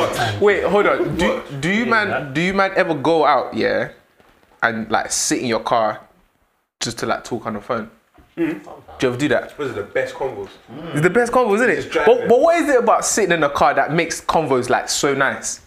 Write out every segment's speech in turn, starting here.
What? Wait, hold on. Do, do you man do you man ever go out, yeah, and like sit in your car just to like talk on the phone? Mm-hmm. Do you ever do that? Those are the best combos. It's the best convo, mm. isn't Just it? driving. But, but what is it about sitting in a car that makes convos like so nice?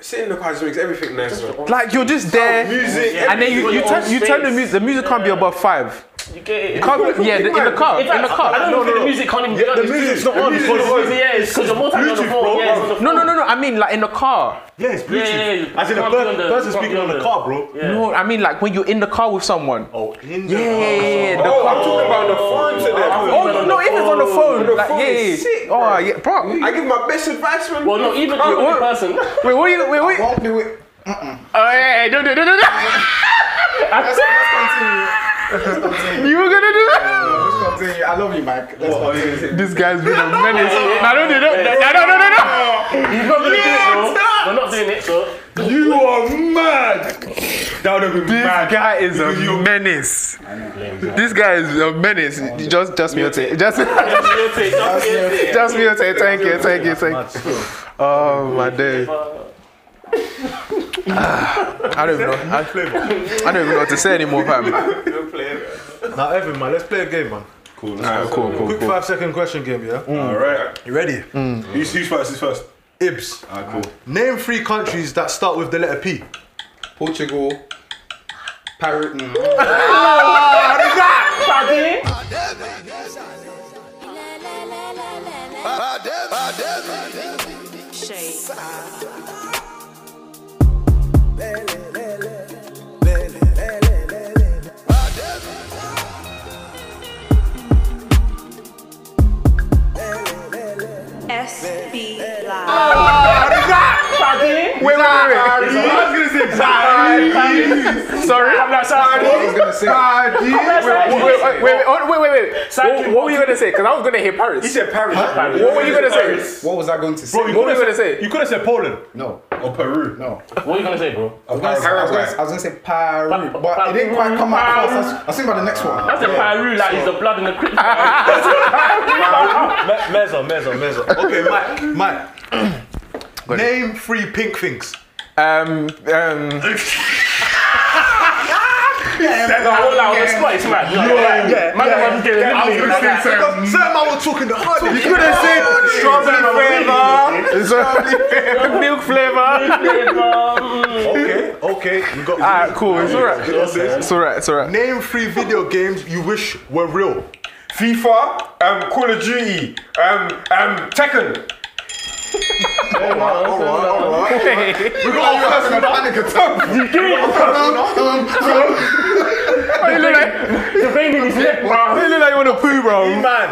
Sitting in the car just makes everything nice. bro. Like you're just there, music, and then you, you turn you turn the music. The music can't be above five. You get it. Can't yeah, the, in the car, In in fact, the I car. don't No, know no, the music can't even be on the music's not on The because- music- Yeah, it's because you're more time on the phone. bro. Yeah, on the No, no, no, no. I mean like in the car. Yeah, it's Bluetooth. Yeah, yeah, yeah. As in a per- the- person can't speaking on on the the- car, bro. Yeah. No, I mean like when you're in the car with someone. Oh, in the Yeah, yeah, yeah, yeah. The Oh, car. I'm talking about on the phone to them. Oh, oh no, if it's on the phone, the phone yeah, is yeah. sick, Oh yeah, bro. I give my best advice, man. Well, no, even Oh, the person. Wait, what are you? Wait, wait. Won't do it. Oh yeah, yeah, no, no, no, no, no. Let's, let's continue. Let's continue. You were gonna do that? Let's continue. I love you, Mike. Let's continue. This guy's been a menace. No, don't do that. No, no, no, no, no. He's not gonna do it, bro. We're not doing it, so. You are mad. That would have been This mad. guy is a menace. This guy is a menace. Just, just mute it. Just, Just mute it, just mute it. just mute it. Thank you, thank you, thank you. Oh my day. I don't even know. I, I don't even know what to say anymore, fam. Now, Evan, man, let's play a game, man. Cool. Alright, cool, cool, Quick cool. five second question game, yeah? All right. You ready? Who's, who's first? Who's first? Ibs. Alright, cool. Name three countries that start with the letter P. Portugal. Paris. Mm. SB Live. Wait, wait, wait, wait. I was gonna say Sorry. I'm not sorry. I was gonna say. Wait, wait, wait, wait, wait, wait, wait, wait. What, what were you gonna say? Because I was gonna hear Paris. He said Paris. What were you gonna say? What was I going to say? What were you gonna say? You could have said Poland. No, Or Peru. no. What are you gonna say, bro? I was gonna say, I was gonna, I was gonna say Peru, but it didn't quite come out fast. I was, I was thinking about the next one. That's the Peru, like, is the blood in the creek. Me- Mezzo, Mezzo, Mezzo. Okay, Mike, Mike. Name three pink things. Um, um, Hold on, on the spot, it's mad. No, yeah, yeah, Man, yeah. I'm just getting I was it. gonna say certain certain man were talking the hardest. You could have said strawberry flavor, milk flavor. Okay, okay, you got. Alright, cool. It's alright. It's alright. It's alright. Name three video games you wish were real. FIFA, um, Call of Duty, um, um, Tekken. Alright, alright. We got our first in a panic attack. You look like The vein in his lip, bro. you look like you want to poo, bro. Man.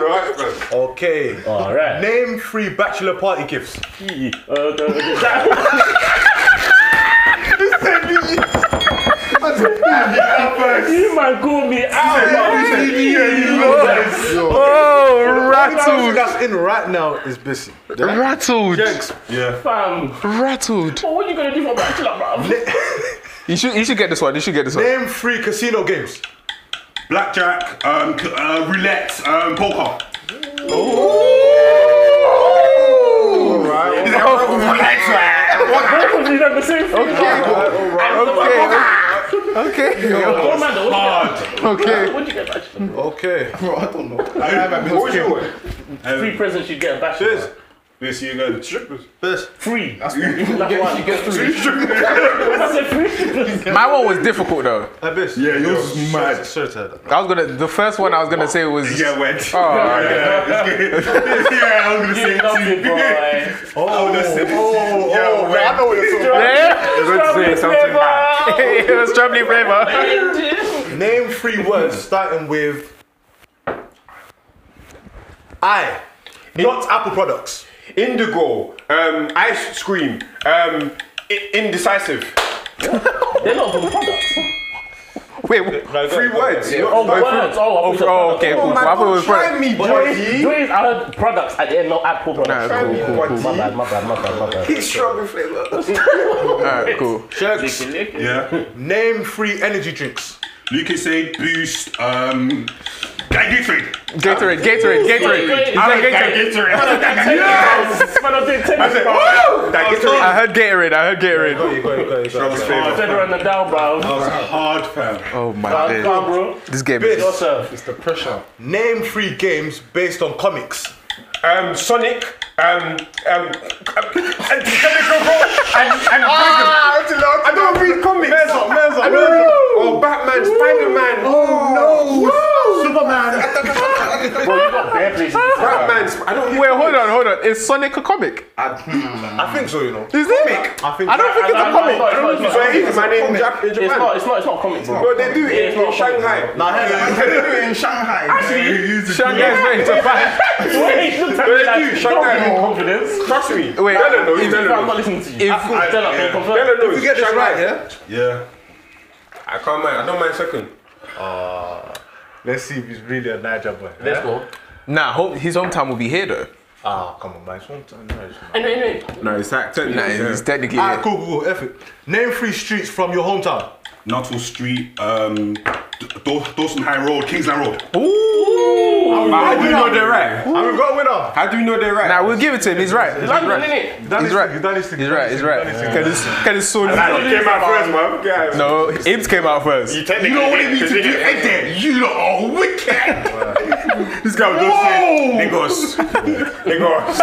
Right. Okay. Alright. Name three bachelor party gifts. You man call me out, Oh, Person rattled, that's in right now is busy. rattled, Yeah. fam. rattled. But what you gonna do for bachelor, bro? You should, you should get this one. You should get this one. Name three casino games. Blackjack, um, uh, roulette, um, poker. Both of you done the same thing. Okay, okay, man, though, what you okay. What'd you get, bachelor? Okay. Bro, I don't know. I haven't been What was your to? Three presents you get a bachelor. Cheers. This you go to strippers. First. Free. That's You get, one. you get three. I said free. My one was difficult though. Abyss. Yeah, yours is mad. Sorry to. I was gonna. The first one I was gonna say was. Oh, yeah, went. Oh, alright. yeah, I'm gonna say You love it me, too. boy. Oh, that's oh, it. Oh, oh, Yeah, oh, went. I know what you're talking Yeah. Strawberry flavor. it was strawberry flavor. Name three words starting with I. Not Apple products. Indigo, um, ice cream, um, I- indecisive. They're not good products. Wait. wait. Three words. Oh, words. Oh, I thought you said Oh, products. okay, cool. cool. I thought it was Try right. me, But boy. Joyce, I heard products at the end, not Apple products. Nah, cool, cool, cool. My bad, my bad, my bad, my bad. It's strawberry flavor. Alright, cool. Sharks. Licky, licky. Yeah. Name three energy drinks. Lucozade, Boost, um, Gatorade. Gatorade, Gatorade, Gatorade. Is that Gatorade? Yes! I did 10 I said, woo! That I heard Gatorade. I heard Gatorade. Go, go, go, go. Strong's Oh, favourite. Federer and bro. That was hard, fam. Oh my Come days. bro. This game is. Yourself. It's the pressure. Name three games based on comics. Um, Sonic, um, um, um, and Technical Roll, and, and Prism. I don't read comics. Mezzo, Mezzo, I don't read. Oh, Batman, Spider-Man. Oh, Bro, you got bare places. to say. I don't Wait, hold on, hold on. Is Sonic a comic? I hmm. think so, you know. Is it? I think I don't think it's a No, no, comic. it's not, it's not, So it's he's man in, Jap- in It's not, it's not, it's not comic, bro. No, they do it in, in Shanghai. Nah. They do it in Shanghai. Shanghai's very Japan. Wait, look at They me do, like, Shanghai. don't give confidence. Trust me. Wait, Tell them, no, you if- tell I'm not listening to you. I- Tell them, yeah. Tell them, no, If we get this Shanghai. right, yeah? Yeah. I can't mind. I don't mind second. Uh, Let's see if he's really a Naija boy. Let's go. Nah, home, his hometown will be here though. Ah, come on, man. It's one time. No, it's not. Anyway, anyway. No, it's that technically. Nah, he's technically Ah, here. cool, cool, cool. F it. Name three streets from your hometown. Nuttall Street, um, D- Daw- Dawson High Road, Kingsland Road. How do you know they're right? And we've got a winner. How do you know they're right? Nah, we'll give it to him. He's right. He's right. He's done He's right. He's done. He's right. He's right. Can his, can his son? Nah, you came out first, man. Get out of here. No, Ibs came out first. You technically You don't want me to did, do because anything. You lot are wicked. This guy was just saying Lagos. Lagos.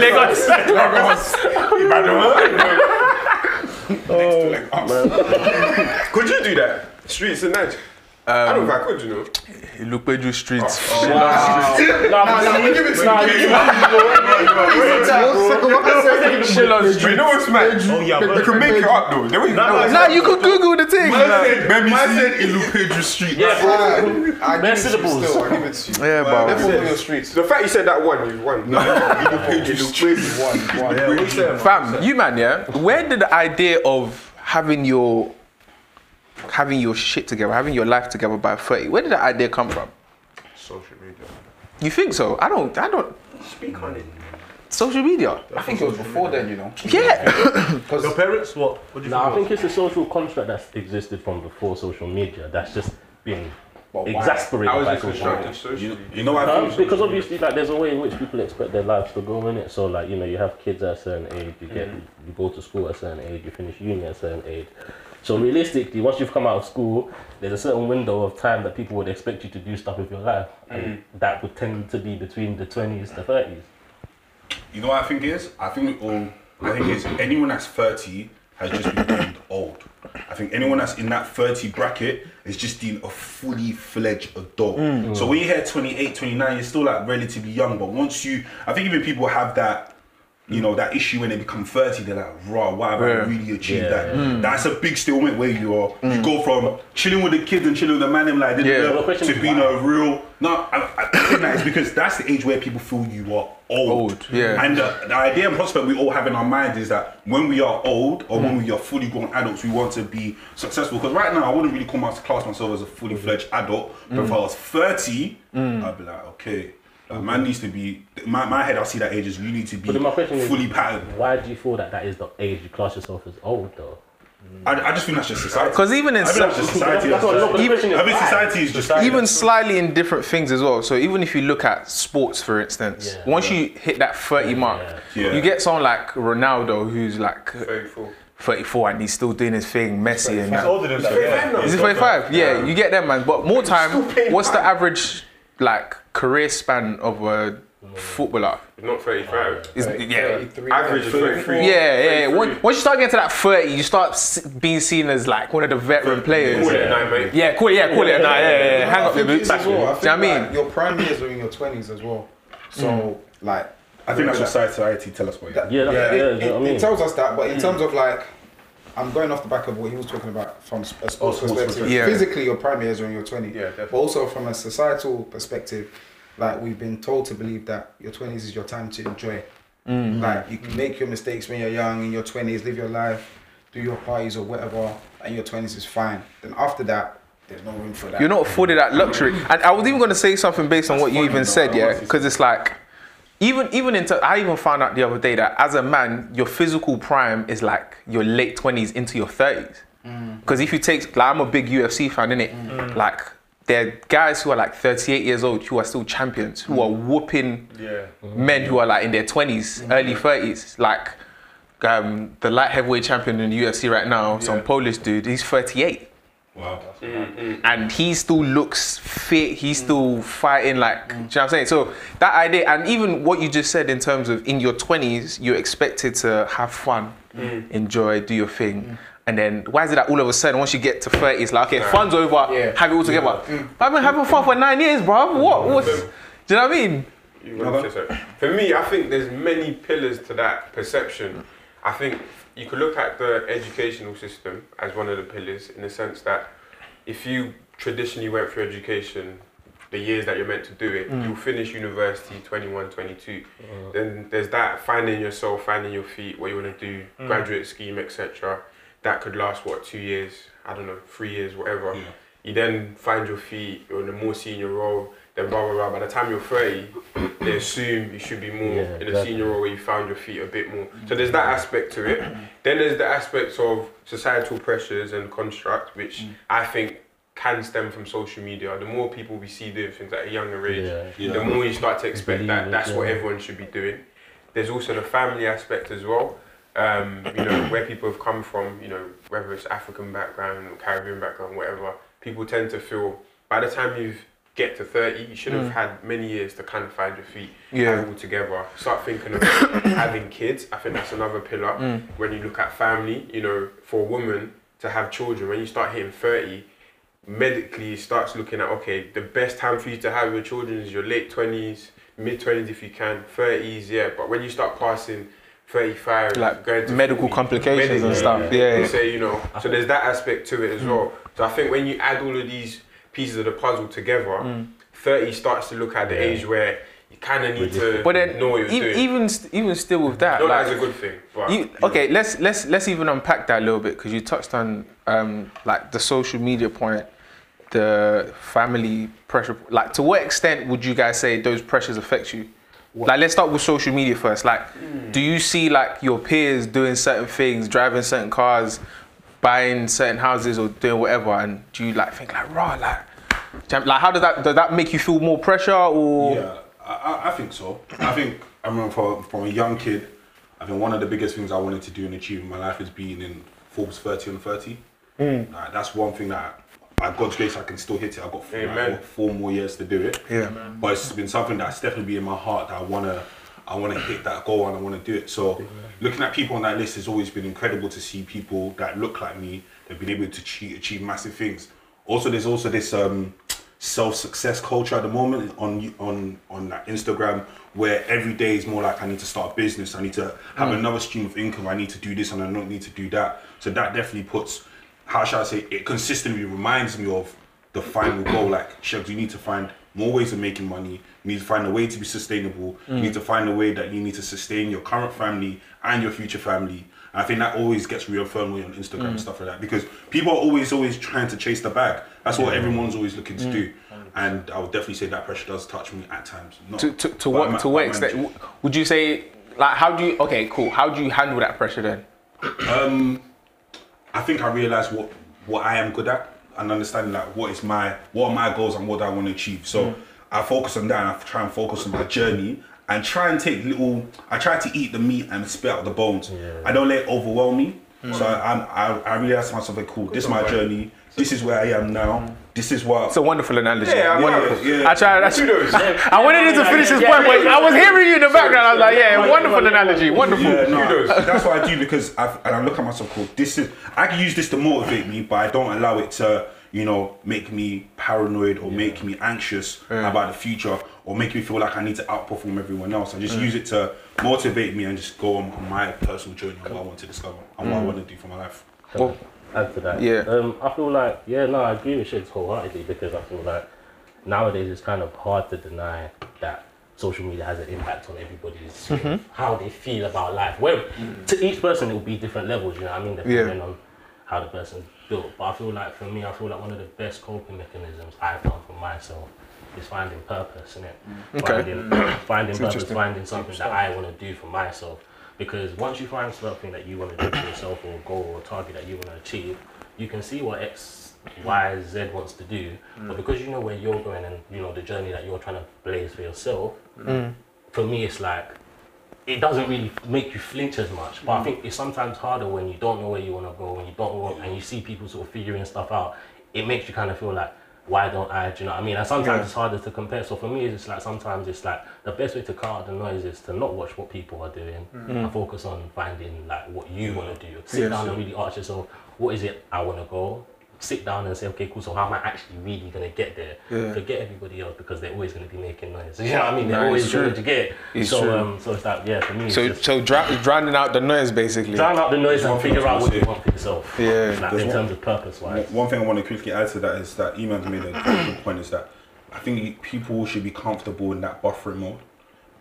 Lagos. Lagos. Ibadan. Oh. Could you do that? Streets in Naija? I don't think I could, you know. Lupeju Streets. Nah, but you- give it to nah, him. you- Shillong But you know what's mad? Oh, yeah, You can make it up though. They won't even know. it's Nah, you could Google the thing. Man like- said, man said Ilupedro Street. Yeah, bro. I give Bare it to you syllables. still. I give it to you. Yeah, They're but from your streets. The fact you said that one, you won. No, One, one. Yeah, what you saying, man? fam, you man, yeah. Where did the idea of having your having your shit together, having your life together by thirty, where did that idea come from? Social media. You think so? I don't. I don't. Speak on it. Social media. I think it was before then, you know. Yeah. Because Your parents, what? What do you Nah, I think? think it's a social construct that's existed from before social media. That's just been But exasperated How is by it social constructed media. socially? You, you know what I Um, because obviously, like, there's a way in which people expect their lives to go in it. So, like, you know, you have kids at a certain age, you get, you go to school at a certain age, you finish uni at a certain age. So, realistically, once you've come out of school, there's a certain window of time that people would expect you to do stuff with your life, and mm. that would tend to be between the 20s to 30s. You know what I think is? I think we all. I think it's anyone that's thirty has just been deemed old. I think anyone that's in that 30 bracket is just deemed a fully fledged adult. Mm. So when you hit 28, 29, you're still like relatively young. But once you, I think even people have that, you know, that issue when they become 30, they're like, raw, why have I really achieved Yeah. that? That's a big stalemate where you are. You mm. go from chilling with the kids and chilling with the man and like, Yeah. The question to is being why? a real. No, I, I think that is because that's the age where people feel you are old. Old, yeah. And the, the idea and prospect we all have in our mind is that when we are old or when mm. we are fully grown adults, we want to be successful. Because right now, I wouldn't really come call my, class myself as a fully mm-hmm. fledged adult. But if mm. I was 30, I'd be like, okay. Like, man needs to be, my, my head, I see that age as you need to be But my question is, fully patterned. why do you feel that that is the age you class yourself as old, though? I, I just think that's just society. Because even in I think society. That's what- no, Even- is I think society is just even slightly in different things as well. So even if you look at sports, for instance, Yeah. once you hit that 30 mark, Yeah. you get someone like Ronaldo who's like 34. 34 and he's still doing his thing, Messi and He's that. older than that. Yeah. Is he 35? Yeah, you get them, man. But more time, what's the average like career span of a footballer? Not 35. Is, yeah. 33, Average is 33. Yeah, yeah, yeah. Once once you start getting to that 30, you start being seen as like one of the veteran players. Call it a nine, mate. Yeah, cool, yeah, cool it. Nah, yeah, yeah, yeah. Hang I up your think boots. well. I Do you know think what I mean? like, your prime years are in your twenties as well. So mm. like, I think that's what society tell us about. that- Yeah, that's- yeah, it, you know it- I mean? it tells us that. But in mm. terms of like, I'm going off the back of what he was talking about from a sports, oh, sports perspective. perspective. Yeah. Physically, your prime years are in your 20s. Yeah, definitely. But also from a societal perspective, like we've been told to believe that your 20s is your time to enjoy. Mm-hmm. Like you can make your mistakes when you're young in your 20s, live your life, do your parties or whatever, and your 20s is fine. Then after that, there's no room for that. You're not afforded that luxury. And I was even going to say something based on what you even though. said, yeah, because it's like, even even into I even found out the other day that as a man, your physical prime is like your late twenties into your thirties. Mm. Because if you take, like, I'm a big UFC fan, innit? Mm. Mm. Like there are guys who are like 38 years old who are still champions, who are whooping Yeah. men who are like in their 20s, early 30s. Like um, the light heavyweight champion in the UFC right now, some Polish dude, he's 38. Wow. Mm-hmm. And he still looks fit, he's still fighting like, do you know what I'm saying? So that idea, and even what you just said in terms of in your 20s, you're expected to have fun, mm. enjoy, do your thing. Mm. And then why is it that all of a sudden once you get to 30, it's like, okay, fun's over, Yeah. have it all together. But mm. I've been having fun for nine years, bro. What? What's, do you know what I mean? You want to so? For me, I think there's many pillars to that perception. I think you could look at the educational system as one of the pillars in the sense that if you traditionally went through education, the years that you're meant to do it, mm. you'll finish university 21, 22. Uh-huh. Then there's that finding yourself, finding your feet, what you want to do, mm. graduate scheme, etc. That could last what two years? I don't know, three years, whatever. Yeah. You then find your feet, you're in a more senior role, then blah blah blah. By the time you're 30, they assume you should be more Yeah, in a senior role where you found your feet a bit more. So there's that aspect to it. Then there's the aspects of societal pressures and construct, which I think can stem from social media. The more people we see doing things at a younger age, Yeah. Yeah. the more you start to expect Believe that it, that's what yeah. everyone should be doing. There's also the family aspect as well. Um, you know, where people have come from, you know, whether it's African background or Caribbean background, whatever, people tend to feel by the time you get to 30, you should have mm. had many years to kind of find your feet, Yeah. all together. Start thinking of having kids. I think that's another pillar. Mm. When you look at family, you know, for a woman to have children, when you start hitting 30, medically it starts looking at okay, the best time for you to have your children is your late twenties, mid twenties if you can, thirties, yeah. But when you start passing thirty five, Like going to medical 40, complications and stuff, yeah, you yeah. say you know. So there's that aspect to it as mm. well. So I think when you add all of these pieces of the puzzle together, thirty starts to look at the Yeah. age where you kind of need to But then know what you're e- doing. even st- even still with that, Not like, that as a good thing, but You, you know. okay, let's let's let's even unpack that a little bit because you touched on um, like the social media point, the family pressure. Like, to what extent would you guys say those pressures affect you? Like, let's start with social media first. Like, do you see like your peers doing certain things, driving certain cars, buying certain houses, or doing whatever, and do you like think like, raw, like, like how does that does that make you feel more pressure or? Yeah, I, I- I think so. I think I remember from, from a young kid, I think one of the biggest things I wanted to do and achieve in my life is being in Forbes 30 on 30. Hmm. Like, that's one thing that, by God's grace, I can still hit it. I've got four, like, four, four more years to do it. Yeah. But it's been something that's definitely been in my heart that I wanna, I wanna hit that goal and I wanna do it. So, looking at people on that list has always been incredible to see people that look like me. They've been able to achieve, achieve massive things. Also, there's also this um, self success culture at the moment on on on that Instagram where every day is more like I need to start a business, I need to have another stream of income, I need to do this and I don't need to do that. So that definitely puts how shall I say it consistently reminds me of the final goal. Like Shugs, you need to find more ways of making money. You need to find a way to be sustainable. You need to find a way that you need to sustain your current family and your future family. And I think that always gets reaffirmed when you're on Instagram and stuff like that because people are always, always trying to chase the bag. That's what everyone's always looking to do. And I would definitely say that pressure does touch me at times. Not To, to, to but I what ma- to but what extent manage would you say like how do you okay cool how do you handle that pressure then Um, I think I realized what what I am good at and understanding like what is my what are my goals and what I want to achieve. So I focus on that and I try and focus on my journey and try and take little. I try to eat the meat and spit out the bones. I don't let it overwhelm me. So I, I'm, I I realize myself, like, cool. This is my journey. This is where I am now. This is what. It's a wonderful analogy. Yeah, I wonderful. yeah, yeah. I tried. I, Kudos. I wanted him to finish his point, but I was hearing you in the background. I was like, yeah, wonderful analogy. Wonderful. Yeah, no, that's what I do because I've, and I look at myself. Cool. This is I can use this to motivate me, but I don't allow it to you know make me paranoid or make me anxious about the future or make me feel like I need to outperform everyone else. I just use it to motivate me and just go on, my personal journey on what I want to discover and what I mm. want to do for my life. Well, add to that. Yeah. Um, I feel like yeah, no, I agree with Shakes wholeheartedly because I feel like nowadays it's kind of hard to deny that social media has an impact on everybody's Mm-hmm. how they feel about life. Well, to each person it will be different levels. You know what I mean? Depending Yeah. on how the person's built. But I feel like for me, I feel like one of the best coping mechanisms I've done for myself is finding purpose in it. Okay. Finding, finding purpose, finding something that I want to do for myself. Because once you find something that you want to do for yourself or a goal or a target that you want to achieve, you can see what X, Y, Z wants to do, mm. but because you know where you're going and you know the journey that you're trying to blaze for yourself, mm. Mm. for me it's like it doesn't really make you flinch as much. But I think it's sometimes harder when you don't know where you want to go, when you don't want, and you see people sort of figuring stuff out. It makes you kind of feel like, why don't I? Do you know what I mean? And sometimes Yeah. it's harder to compare. So for me, it's like sometimes it's like the best way to cut out the noise is to not watch what people are doing mm. and mm. focus on finding like what you want to do. Sit Yeah. down and really ask yourself, what is it I want to go? Sit down and say, okay, cool. So how am I actually really gonna get there? Yeah. Forget everybody else because they're always gonna be making noise. You know what I mean? They're No, always it's going to get. It's so true. um, so it's like yeah, for me. So just, so dra- drowning out the noise basically. drown out the noise and One thing figure out was what you gonna want for yourself. Yeah. Like, There's in one- terms of purpose wise. One thing I want to quickly add to that is that Eman's made a good point is that I think people should be comfortable in that buffering mode.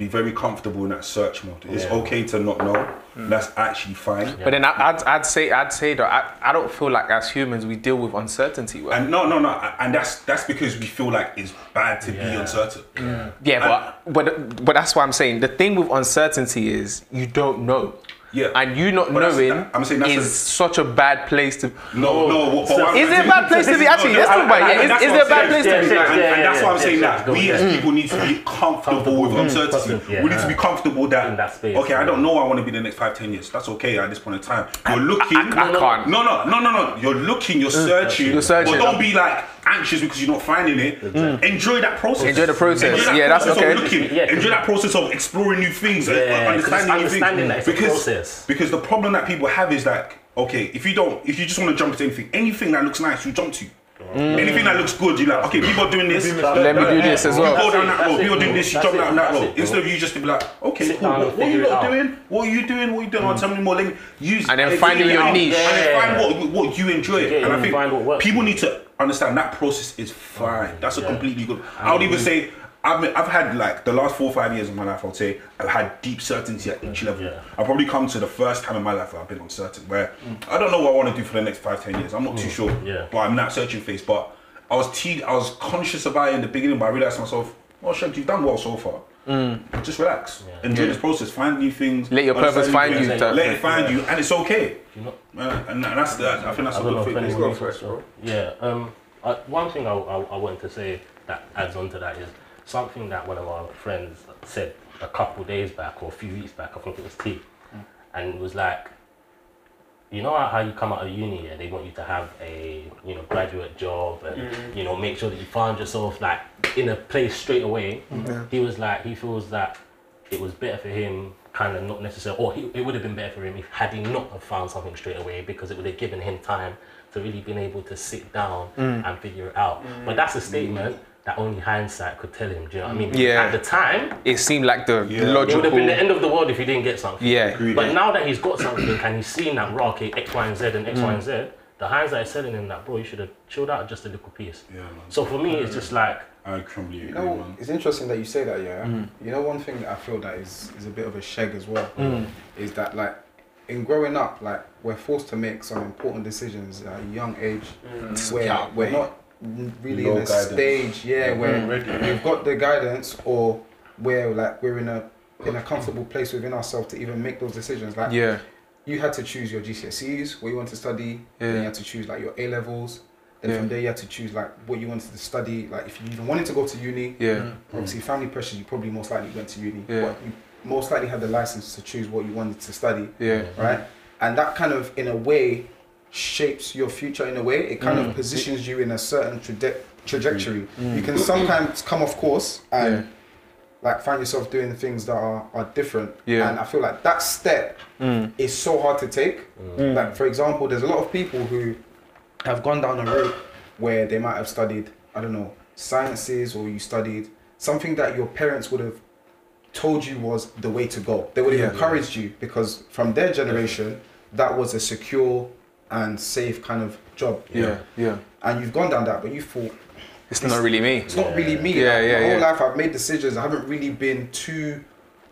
Be very comfortable in that search mode. It's Yeah. okay to not know. Mm. That's actually fine. But then I, I'd, I'd say I'd say that I, I don't feel like as humans we deal with uncertainty well. And no, no, no. And that's that's because we feel like it's bad to be Yeah. uncertain. Yeah, but but but that's what I'm saying. The thing with uncertainty is you don't know. Yeah. And you not But that's- knowing I'm saying that's is a- such a bad place to. No, no. What, but what- Is it a bad place to be? Actually, let's talk about it. and Yeah, that's Is, is it a bad place saying. to be? Yeah, and, yeah, and that's yeah, why I'm saying that we as people need to be comfortable with mm. uncertainty. We need to be comfortable that, that okay, I don't know I want to be the next five, ten years. That's okay at this point in time. You're looking. I can't. No, no, no, no, no. You're looking. You're mm. searching. You're searching. But don't be like anxious because you're not finding it. Enjoy that process. Enjoy the process. Enjoy that Yeah, that's process okay. Of looking. Yeah, 'cause- Enjoy that process of exploring new things, and Yeah, 'cause understanding new understanding that things. it's because process. because the problem that people have is like, okay, if you don't, if you just want to jump into anything, anything that looks nice, you jump to. Mm. Anything that looks good, you're like, okay, people are doing this. Let me do this as well. You go down that road. People are doing this. You jump down that road. Instead of you just to be like, okay, cool. What, what are you figure lot doing? What are you doing? What are you doing? Oh, tell me more. Let me use And then figure finding it your out. niche. And then find what what you enjoy. Yeah, And I think find what works people need to understand that process is fine. That's a Yeah. completely good. I would even say. I've, been- I've had like the last four or five years of my life. I'll say I've had deep certainty at each level. Yeah. I've probably come to the first time in my life where I've been uncertain, where I don't know what I want to do for the next five, ten years. I'm not too sure. Yeah. But I'm in that searching phase. But I was te- I was conscious about it in the beginning, but I realized to myself, well, Shem, you've done well so far. Just relax. Enjoy this process. Find new things. Let your purpose find you, things, Let it find you, and it's okay. You know, Uh, and and that's that. I think that's I a don't know good if thing. anyone go needs first, to- bro. Yeah. Um. I, one thing I, I, I wanted to say that adds on to that is something that one of our friends said a couple days back or a few weeks back. I think it was T, mm. and it was like, you know how you come out of uni and they want you to have a you know graduate job and mm. you know make sure that you find yourself like in a place straight away. Mm. He was like he feels that it was better for him kind of not necessarily or he, it would have been better for him if had he not have found something straight away because it would have given him time to really been able to sit down and figure it out. But that's a statement that only hindsight could tell him. Do you know what I mean? Yeah. At the time, It seemed like the logical. it would have been the end of the world if he didn't get something. Yeah. But now that he's got something and he's seen that raw, okay, X, Y, and Z and X, Y, and Mm. Z, the hindsight is telling him that, bro, you should have chilled out just a little piece. Yeah, man. So for me, it's just like, I completely You know, man. it's interesting that you say that, yeah. Mm. You know, one thing that I feel that is is a bit of a shag as well mm. is that like in growing up, like we're forced to make some important decisions at a young age mm. where Yeah, we're not n- really No in a guidance. stage, yeah, where mm. we've got the guidance or where like we're in a in a comfortable place within ourselves to even make those decisions. Like Yeah. you had to choose your GCSEs, what you want to study. Then you had to choose like your A levels. Then Yeah. from there you had to choose like what you wanted to study. Like if you even wanted to go to uni, Yeah. Mm. Mm. obviously family pressure, you probably most likely went to uni. Yeah. But you most likely had the license to choose what you wanted to study, Yeah. right? And that kind of, in a way, shapes your future. In a way, it kind Mm. of positions you in a certain traje- trajectory. You can sometimes come off course and Yeah. like find yourself doing things that are, are different. Yeah. And I feel like that step Mm. is so hard to take. Like for example, there's a lot of people who have gone down a road where they might have studied, I don't know, sciences or you studied something that your parents would have told you was the way to go. They would have Yeah. encouraged you because from their generation, that was a secure and safe kind of job. Yeah. Yeah. And you've gone down that, but you thought It's not really me. it's not really me. Yeah, Like, yeah, My whole life I've made decisions. I haven't really been too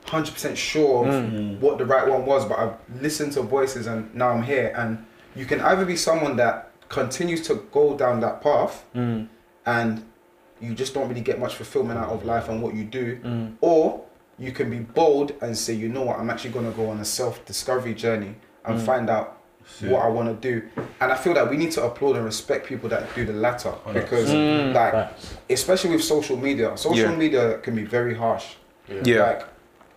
hundred percent sure of Mm. what the right one was, but I've listened to voices and now I'm here. And you can either be someone that continues to go down that path Mm. and you just don't really get much fulfillment out of life and what you do, Mm. or you can be bold and say, you know what, I'm actually gonna go on a self discovery journey and Mm. find out what I want to do. And I feel that we need to applaud and respect people that do the latter because, mm. like, Facts. especially with social media, social Yeah. media can be very harsh. Yeah. Like,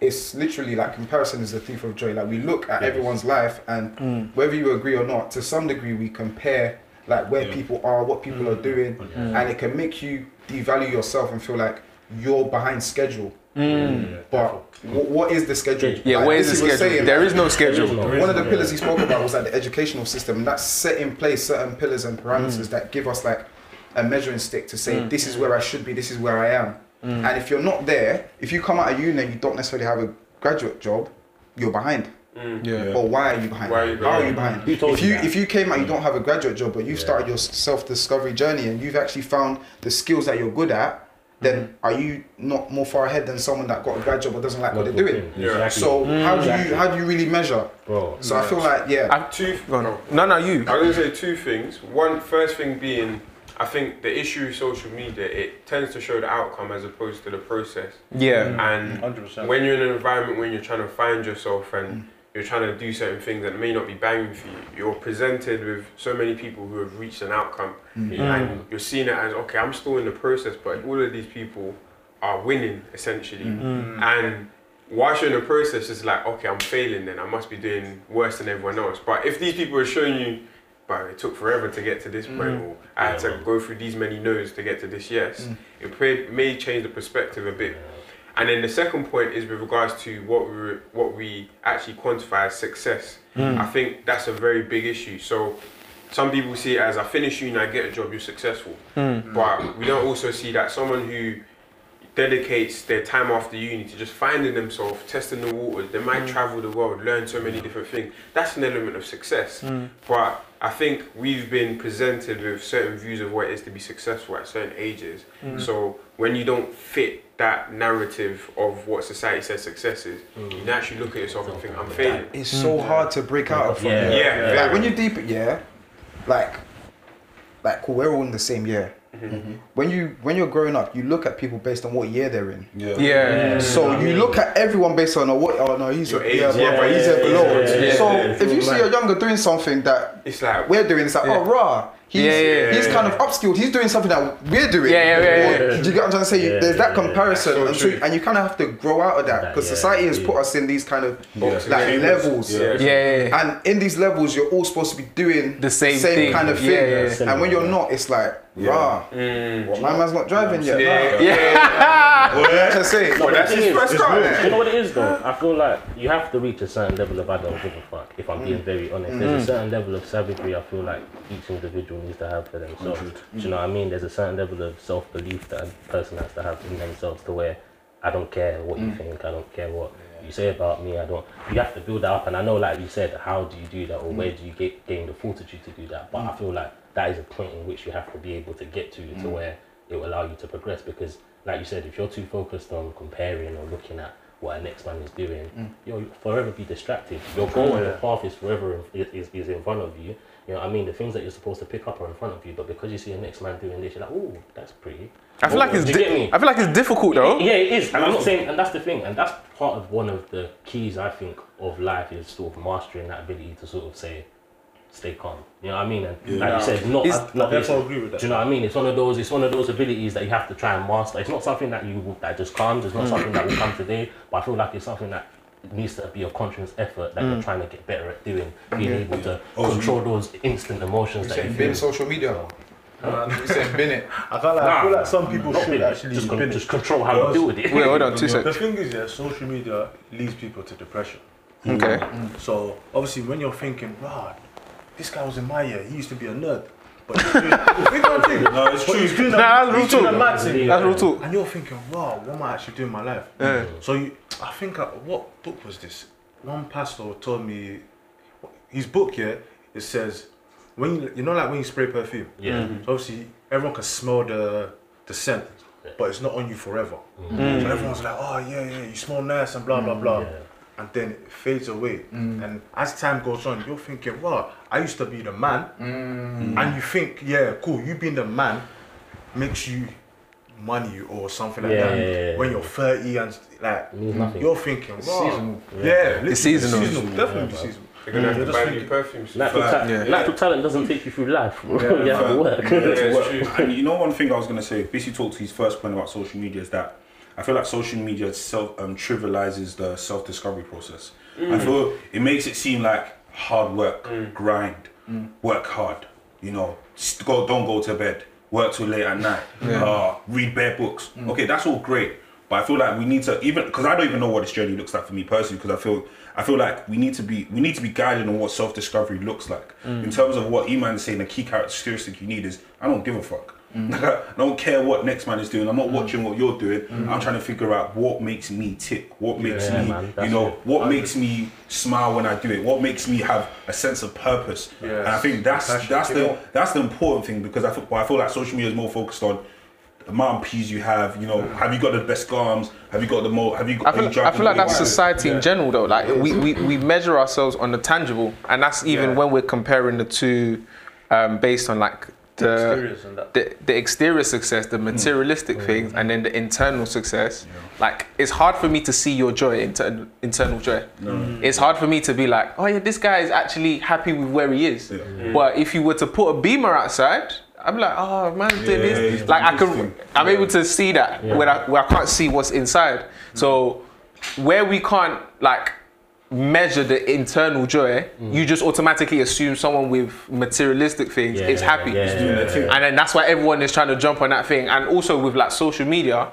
it's literally like comparison is the thief of joy. Like we look at everyone's life, and mm. whether you agree or not, to some degree, we compare like where people are, what people are doing, and it can make you devalue yourself and feel like you're behind schedule. Mm. But wh- what is the schedule? Yeah, Like, where is the schedule? saying, There like, is no schedule. one of the pillars he spoke about was like the educational system, and that's set in place certain pillars and parameters mm. that give us like a measuring stick to say mm. this is where I should be, this is where I am. And if you're not there, if you come out of uni and you don't necessarily have a graduate job, you're behind. Yeah. Or why are you behind? Why are you How are behind? you behind? Who told if you you that? if you came out, you don't have a graduate job, but you've started your self discovery journey and you've actually found the skills that you're good at. Then mm-hmm. are you not more far ahead than someone that got a grad job but doesn't like what they're doing? Yeah. Exactly. So how do Exactly. you how do you really measure? Bro. So I feel like yeah, I, Two. go on. oh. No, no, you. I was gonna say two things. One, first thing being, I think the issue with social media it tends to show the outcome as opposed to the process. Yeah. And mm. 100%. when you're in an environment when you're trying to find yourself and mm. You're trying to do certain things that may not be banging for you, you're presented with so many people who have reached an outcome, mm. and you're seeing it as okay, I'm still in the process, but all of these people are winning essentially, mm. Mm. and. Whilst you're in the process, it's like, okay, I'm failing then. I must be doing worse than everyone else. But if these people are showing you but it took forever to get to this point, or I had to go through these many no's to get to this yes. It may, may change the perspective a bit. And then the second point is with regards to what we what we actually quantify as success. Hmm. I think that's a very big issue. So some people see it as I finish uni, I get a job, you're successful. Hmm. Hmm. But we don't also see that someone who dedicates their time after uni to just finding themselves, testing the waters. They might travel the world, learn so many different things. That's an element of success. But I think we've been presented with certain views of what it is to be successful at certain ages. Mm. So when you don't fit that narrative of what society says success is, mm. you naturally look at yourself and think, I'm failing. it's so mm. hard to break out of from Yeah. there. Yeah, Like when you deep, yeah, like, like cool, we're all in the same year. Mm-hmm. When you when you're growing up, you look at people based on what year they're in. Yeah. Yeah. So you look at everyone based on oh, what oh no he's a, Your yeah, age. brother, Yeah, he's yeah, a below. yeah, yeah, so yeah, if you see a younger doing something that It's like, we're doing, it's like oh rah, he's Yeah, yeah, he's yeah, kind yeah. of upskilled. He's doing something that we're doing. Yeah, yeah, yeah, Or- yeah. Do you get what I'm trying to say? Yeah, There's that yeah, yeah. comparison, That's so and, so, and you kind of have to grow out of that That, because yeah, society has yeah. put us in these kind of Boxes. like Yeah. levels. Yeah. Yeah, yeah, yeah. And in these levels, you're all supposed to be doing The same thing. kind of Yeah, thing. yeah, yeah. And when you're not, it's like, rah, mm, my man's not driving yet. yeah, Nah. yeah. What did I say? No, but that's his first it's car, eh? You know what it is though? I feel like you have to reach a certain level of I don't give a fuck. If I'm being mm. very honest, there's a mm. certain level of savagery I feel like each individual needs to have for themselves. Do you know what I mean? There's a certain level of self belief that a person has to have in themselves to where I don't care what you mm. think, I don't care what you say about me, I don't. You have to build that up, and I know, like you said, how do you do that, or where do you get gain the fortitude to do that? But I feel like that is a point in which you have to be able to get to to mm. where it will allow you to progress because like you said if you're too focused on comparing or looking at what a next man is doing mm. you'll forever be distracted your goal and your path is forever in, is, is in front of you you know I mean the things that you're supposed to pick up are in front of you but because you see a next man doing this you're like oh that's pretty I feel like it's. Do you get Di- me? I feel like it's difficult though. yeah, it is. And I'm not saying, and that's the thing, and that's part of one of the keys I think of life is sort of mastering that ability to sort of say, stay calm. You know what I mean? And like you said, not, It's- not I listen. therefore agree with that. Do you know what I mean? It's one of those. It's one of those abilities that you have to try and master. It's not something that you that just comes. It's not something that will come today. But I feel like it's something that needs to be a conscious effort that you're mm. trying to get better at doing. Being able to Oh, control those instant emotions You that you saying feel. bin social media? You saying bin uh, it? I can't lie, I feel like some people should really, actually just, con- just control how you deal with it. Wait, hold on, two seconds. The seconds. thing is, yeah, social media leads people to depression. Okay. So obviously, when you're thinking, "Rah, this guy was in my year. He used to be a nerd." But he's doing, think what I'm. No, it's true. he's doing Nah, a, that's real he's doing a talk. mad thing. That's real talk. And you're thinking, "Wow, what am I actually doing in my life?" Yeah. So you, I think, uh, what book was this? One pastor told me, his book here. It says, when you, you know, like when you spray perfume. Yeah. Mm-hmm. So obviously, everyone can smell the the scent, but it's not on you forever. Mm. So everyone's like, oh yeah, yeah, you smell nice and blah blah mm, blah, Yeah. And then it fades away. Mm. And as time goes on, you're thinking, wow, I used to be the man, mm. and you think, yeah, cool, you being the man makes you money or something like Yeah, that. yeah, yeah, when you're 30 and like, means nothing. you're thinking, wow, seasonal. yeah, literally It's seasonal. definitely seasonal. They're gonna have You're to just buy new thinking- perfumes. Natural, ta- natural talent doesn't take you through life. bro. you have to work. Yeah, to it's work. true. And you know, one thing I was gonna say, basically, talk to his first point about social media is that I feel like social media self um, trivializes the self discovery process. I mm. feel it makes it seem like hard work, mm. grind, mm. work hard. You know, st- go don't go to bed, work till late at night, uh, read bare books. Okay, that's all great. But I feel like we need to even because I don't even know what this journey looks like for me personally. Because I feel I feel like we need to be we need to be guided on what self discovery looks like in terms of what Eman is saying. The key characteristic you need is I don't give a fuck. Mm. I don't care what next man is doing. I'm not mm. watching what you're doing. Mm. I'm trying to figure out what makes me tick. What makes Yeah, me, man, you know, it. what makes me smile when I do it. What makes me have a sense of purpose. Yes. And I think that's Passion. that's You the know- that's the important thing because I feel, well, I feel like social media is more focused on the amount of P's you have. You know, have you got the best garms? Have you got the more? Have you got? I are you feel, I feel like that's society Yeah. in general though. Like we, we, we measure ourselves on the tangible, and that's even Yeah. when we're comparing the two, um, based on like the Exteriors and that. the, the exterior success, the hmm. materialistic hmm. things, and then the internal success. Like it's hard for me to see your joy, inter- internal joy. Mm. It's hard for me to be like, oh yeah, this guy is actually happy with where he is. Yeah. But if you were to put a beamer outside. I'm like, oh man, Yeah, this. Like I can, I'm able to see that Yeah. when I, where I can't see what's inside. Mm. So where we can't like measure the internal joy, mm. you just automatically assume someone with materialistic things Yeah, is happy. yeah, Just doing their thing. And then that's why everyone is trying to jump on that thing. And also with like social media,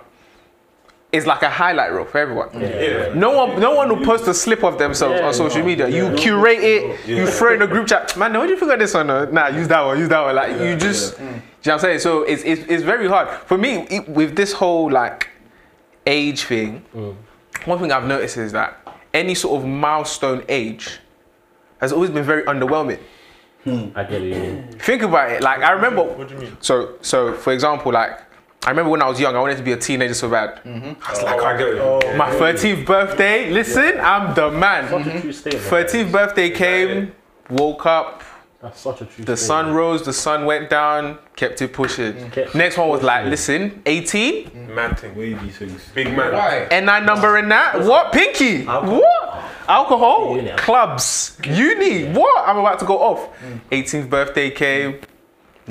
it's like a highlight reel for everyone. Yeah. No one, no one will post a slip of themselves Yeah, on social media. You yeah. curate it, you throw in a group chat. Man, what do you think of this one? Nah, use that one, use that one. Like you just, do you know what I'm saying? So it's, it's, it's very hard for me it, with this whole like age thing. Mm. One thing I've noticed is that any sort of milestone age has always been very underwhelming. I get it. Think about it. Like I remember. What do you mean? So so for example, like I remember when I was young, I wanted to be a teenager so bad. Mm-hmm. I was oh. like, Oh, I get it. my 13th birthday. Listen, I'm the man. Such a true 13th birthday came, woke up, That's such a true the sun statement. rose, the sun went down, kept it pushing. Mm. Kept Next one was like, listen, 18, mm. Man thing. Wavy things. Big man. Why? N9 number in that. What? Pinky? What? Alcohol? Uni. Clubs? Uni? What? I'm about to go off. Mm. 18th birthday came.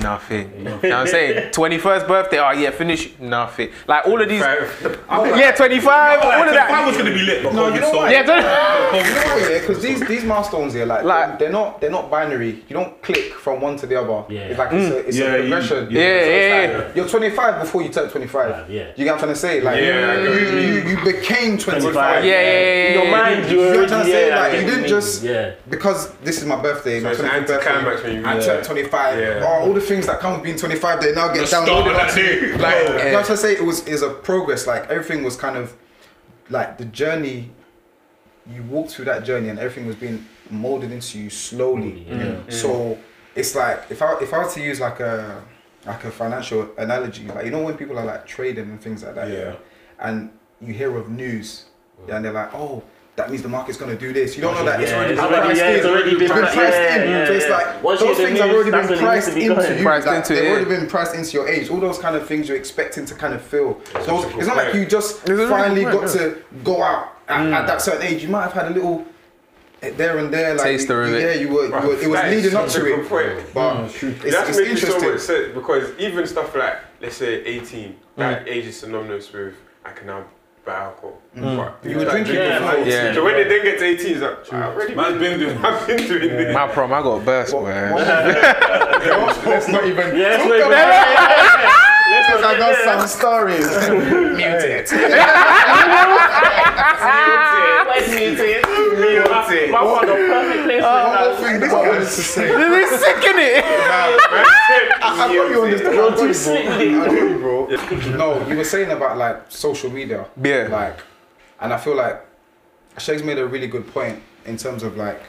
Nothing. You know what I'm saying? 21st birthday, oh yeah, finish. Nothing. Like all of these. Yeah, 25, all of I that. was gonna be lit. but No, you know stole what? it. Yeah, 20 You know what, yeah? Because these these milestones here, like, Like- they're not they're not binary. You don't click from one to the other. Yeah. It's like it's a it's Yeah, a you- progression. yeah. Yeah, So it's yeah, like, yeah. You're 25 before you turn 25. Yeah, yeah. You get what I'm trying to say? Like Yeah, I you, get you, you you, you became 25. Yeah, yeah, yeah, In your mind, you You know what I'm already trying to say? yeah, Like you didn't just yeah. because this is my birthday, my 25th birthday. I reach turned 25. Yeah. Oh, all the things that come with being 25, they now get The downloaded. start of that day. Like, Yeah. you know what I'm to say? It was is a progress. Like everything was kind of like the journey. You walked through that journey, and everything was being molded into you slowly. Mm, yeah. Mm. Mm. So it's like if I if I was to use like a like a financial analogy, like you know when people are like trading and things like that, Yeah. and you hear of news, yeah, and they're like, oh. That means the market's gonna do this. You don't know that it's already it's been already- priced yeah, it's in. already been priced- priced yeah, in. yeah, so it's like Once those hear the things have already been when it needs priced into going. you. Priced like, into they've yeah. already been priced into your age. All those kind of things you're expecting to kind of feel. So a it's not like you just It's finally got to go out at, at mm. that certain age. You might have had a little there and there, like Taster you, of it. yeah, you were, you were it was That is leading up to it. point. But mm, it's, That's it's making so interesting. much sense because even stuff like, let's say 18, that mm. age is synonymous with I can now buy alcohol. Mm. But You were like drinking Yeah, before. man. Yeah. So when they then get to 18, it's like, I've already Man's been, been doing I've been doing this. My prom, I got burst, man. Let's not even Yeah, talk let's about not it. Let's I got some stories. Muted. Muted. Muted. My one, the perfect oh. place for One more that. thing that I wanted to say. They're sick in it. I got you on this. I got too you, bro. I got you, bro. No, you were saying about like social media. Yeah. Like, and I feel like Shag's made a really good point in terms of like,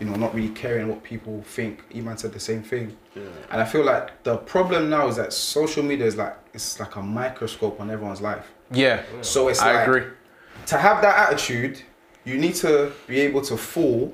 you know, not really caring what people think. Iman said the same thing. Yeah. And I feel like the problem now is that social media is like it's like a microscope on everyone's life. Yeah, So it's I like agree. to have that attitude, you need to be able to fall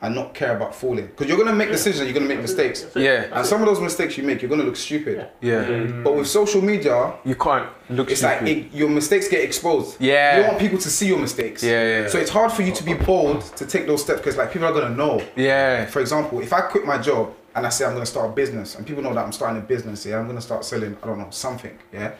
and not care about falling. Because you're gonna make decisions, you're gonna make mistakes. Yeah. And some of those mistakes you make, you're gonna look stupid. Yeah. But with social media, You can't look it's like it, your mistakes get exposed. Yeah. You don't want people to see your mistakes. Yeah, yeah, So it's hard for you to be bold to take those steps because like people are gonna know. yeah. For example, if I quit my job and I say I'm gonna start a business, and people know that I'm starting a business, yeah, I'm gonna start selling, I don't know, something, yeah,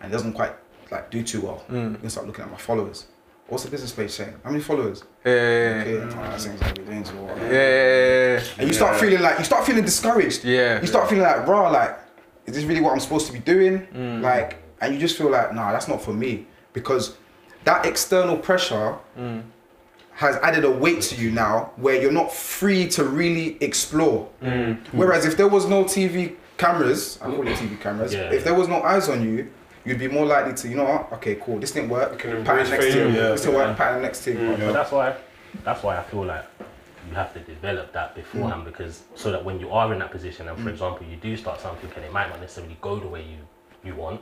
and it doesn't quite like do too well. Mm. I'm gonna start looking at my followers. What's the business page saying? How many followers? Yeah. Okay, oh, that seems like we're doing too well. Yeah. And you start feeling like you start feeling discouraged. Yeah. You start feeling like, raw, like, is this really what I'm supposed to be doing? Mm. Like, and you just feel like, nah, that's not for me. Because that external pressure Mm. has added a weight to you now where you're not free to really explore. Mm. Whereas if there was no TV cameras, I call it TV cameras, Yeah. if there was no eyes on you, you'd be more likely to, you know what, okay, cool, this didn't work, can pattern embrace next failure, thing, yeah. this didn't work, pattern next thing. Mm. But that's why that's why I feel like you have to develop that beforehand mm. because so that when you are in that position and for mm. example you do start something and it might not necessarily go the way you you want,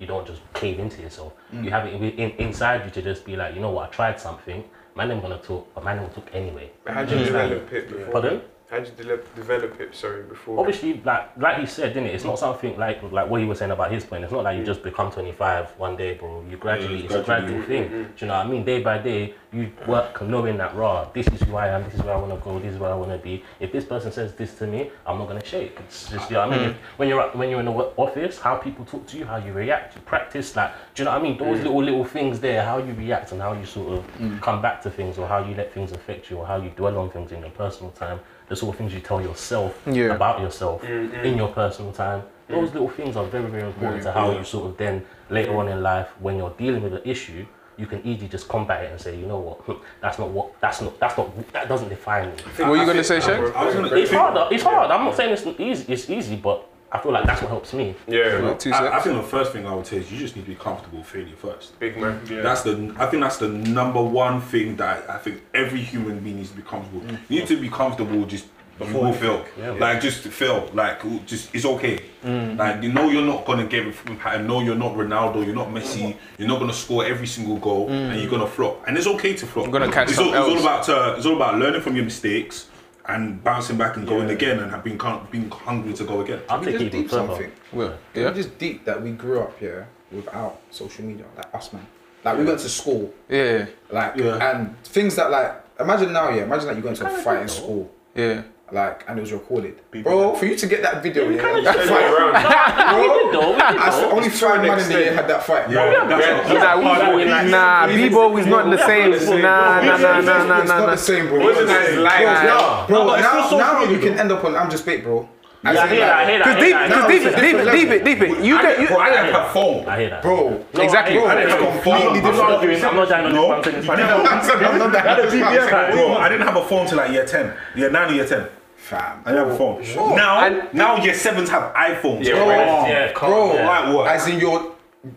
you don't just cave into yourself. You have it in, in, inside you to just be like, you know what, I tried something, man, I'm gonna talk, but man, will talk anyway. How'd you develop it before? Pardon? How'd you develop, develop it? Sorry, before. Obviously, like like he said, didn't it? It's not something like like what he was saying about his point. It's not like you mm. just become 25 one day, bro. You mm, gradually, Yeah, it's a gradually. gradual mm, thing. Do you know what I mean? Day by day, you work knowing that raw. This is who I am. This is where I want to go. This is where I want to be. If this person says this to me, I'm not gonna shake. It's just you know what I mean. If, when you're when you're in the office, how people talk to you, how you react, you practice. Like, do you know what I mean? Those little little things there, how you react and how you sort of come back to things, or how you let things affect you, or how you dwell on things in your personal time. The sort of things you tell yourself Yeah. about yourself mm, mm. in your personal time. Mm. Those little things are very, very important to how you sort of then later on in life, when you're dealing with an issue, you can easily just combat it and say, you know what, that's not what, that's not, that's not, that doesn't define me. What were you gonna say, Shay? I was gonna It's hard. It's hard. I'm not saying it's easy. It's easy, but I feel like that's what helps me. Yeah, Two I, I think the first thing I would say is you just need to be comfortable with failure first. big man. Yeah. That's the. I think that's the number one thing that I think every human being needs to be comfortable. You need to be comfortable just before you fail. Yeah. Like just fail. Like just it's okay. Like you know you're not gonna get it from pattern. You're not Ronaldo. You're not Messi. You're not gonna score every single goal, and you're gonna flop. And it's okay to flop. You're gonna catch it's all, something it's all about uh, it's all about learning from your mistakes and bouncing back and going again and being being hungry to go again. I'll we just deep further. something. Well, Can yeah. just deep that we grew up here without social media, like us man. Like we went to school, Yeah. like Yeah. and things that like imagine now, yeah, imagine like you going to a fight in school, Yeah. Like and it was recorded. Bro, for you to get that video, yeah, kinda that did. fight, around. We did though. We did I though. only five man in the year had that fight. Yeah, that's Yeah. what- Nah, Nah, we, we- nah, Bebo is not the same. Nah, nah, nah, nah, nah, It's nah, not the same, bro. Wasn't Bro, now, bro, No, but it's now, still now social you can end up on I'm just bait, bro. Yeah, I hear that. I like, hear that. Cause I deep, hear that. cause deep it's a it, deep it, deep it, deep it. You I get didn't, you. bro, I didn't have a phone. I hear that. Bro, No, Exactly. I. I didn't have a I'm phone. not arguing. I'm not dying on this No. one thing. It's fine. I'm not that. That's a GPS. Bro, I didn't have a phone till like year 10. Year 9 or year 10. Fam. I have a phone. Now, And- now year 7s have iPhones. Yeah, bro. right. Yeah, Bro, yeah. Like what? as in your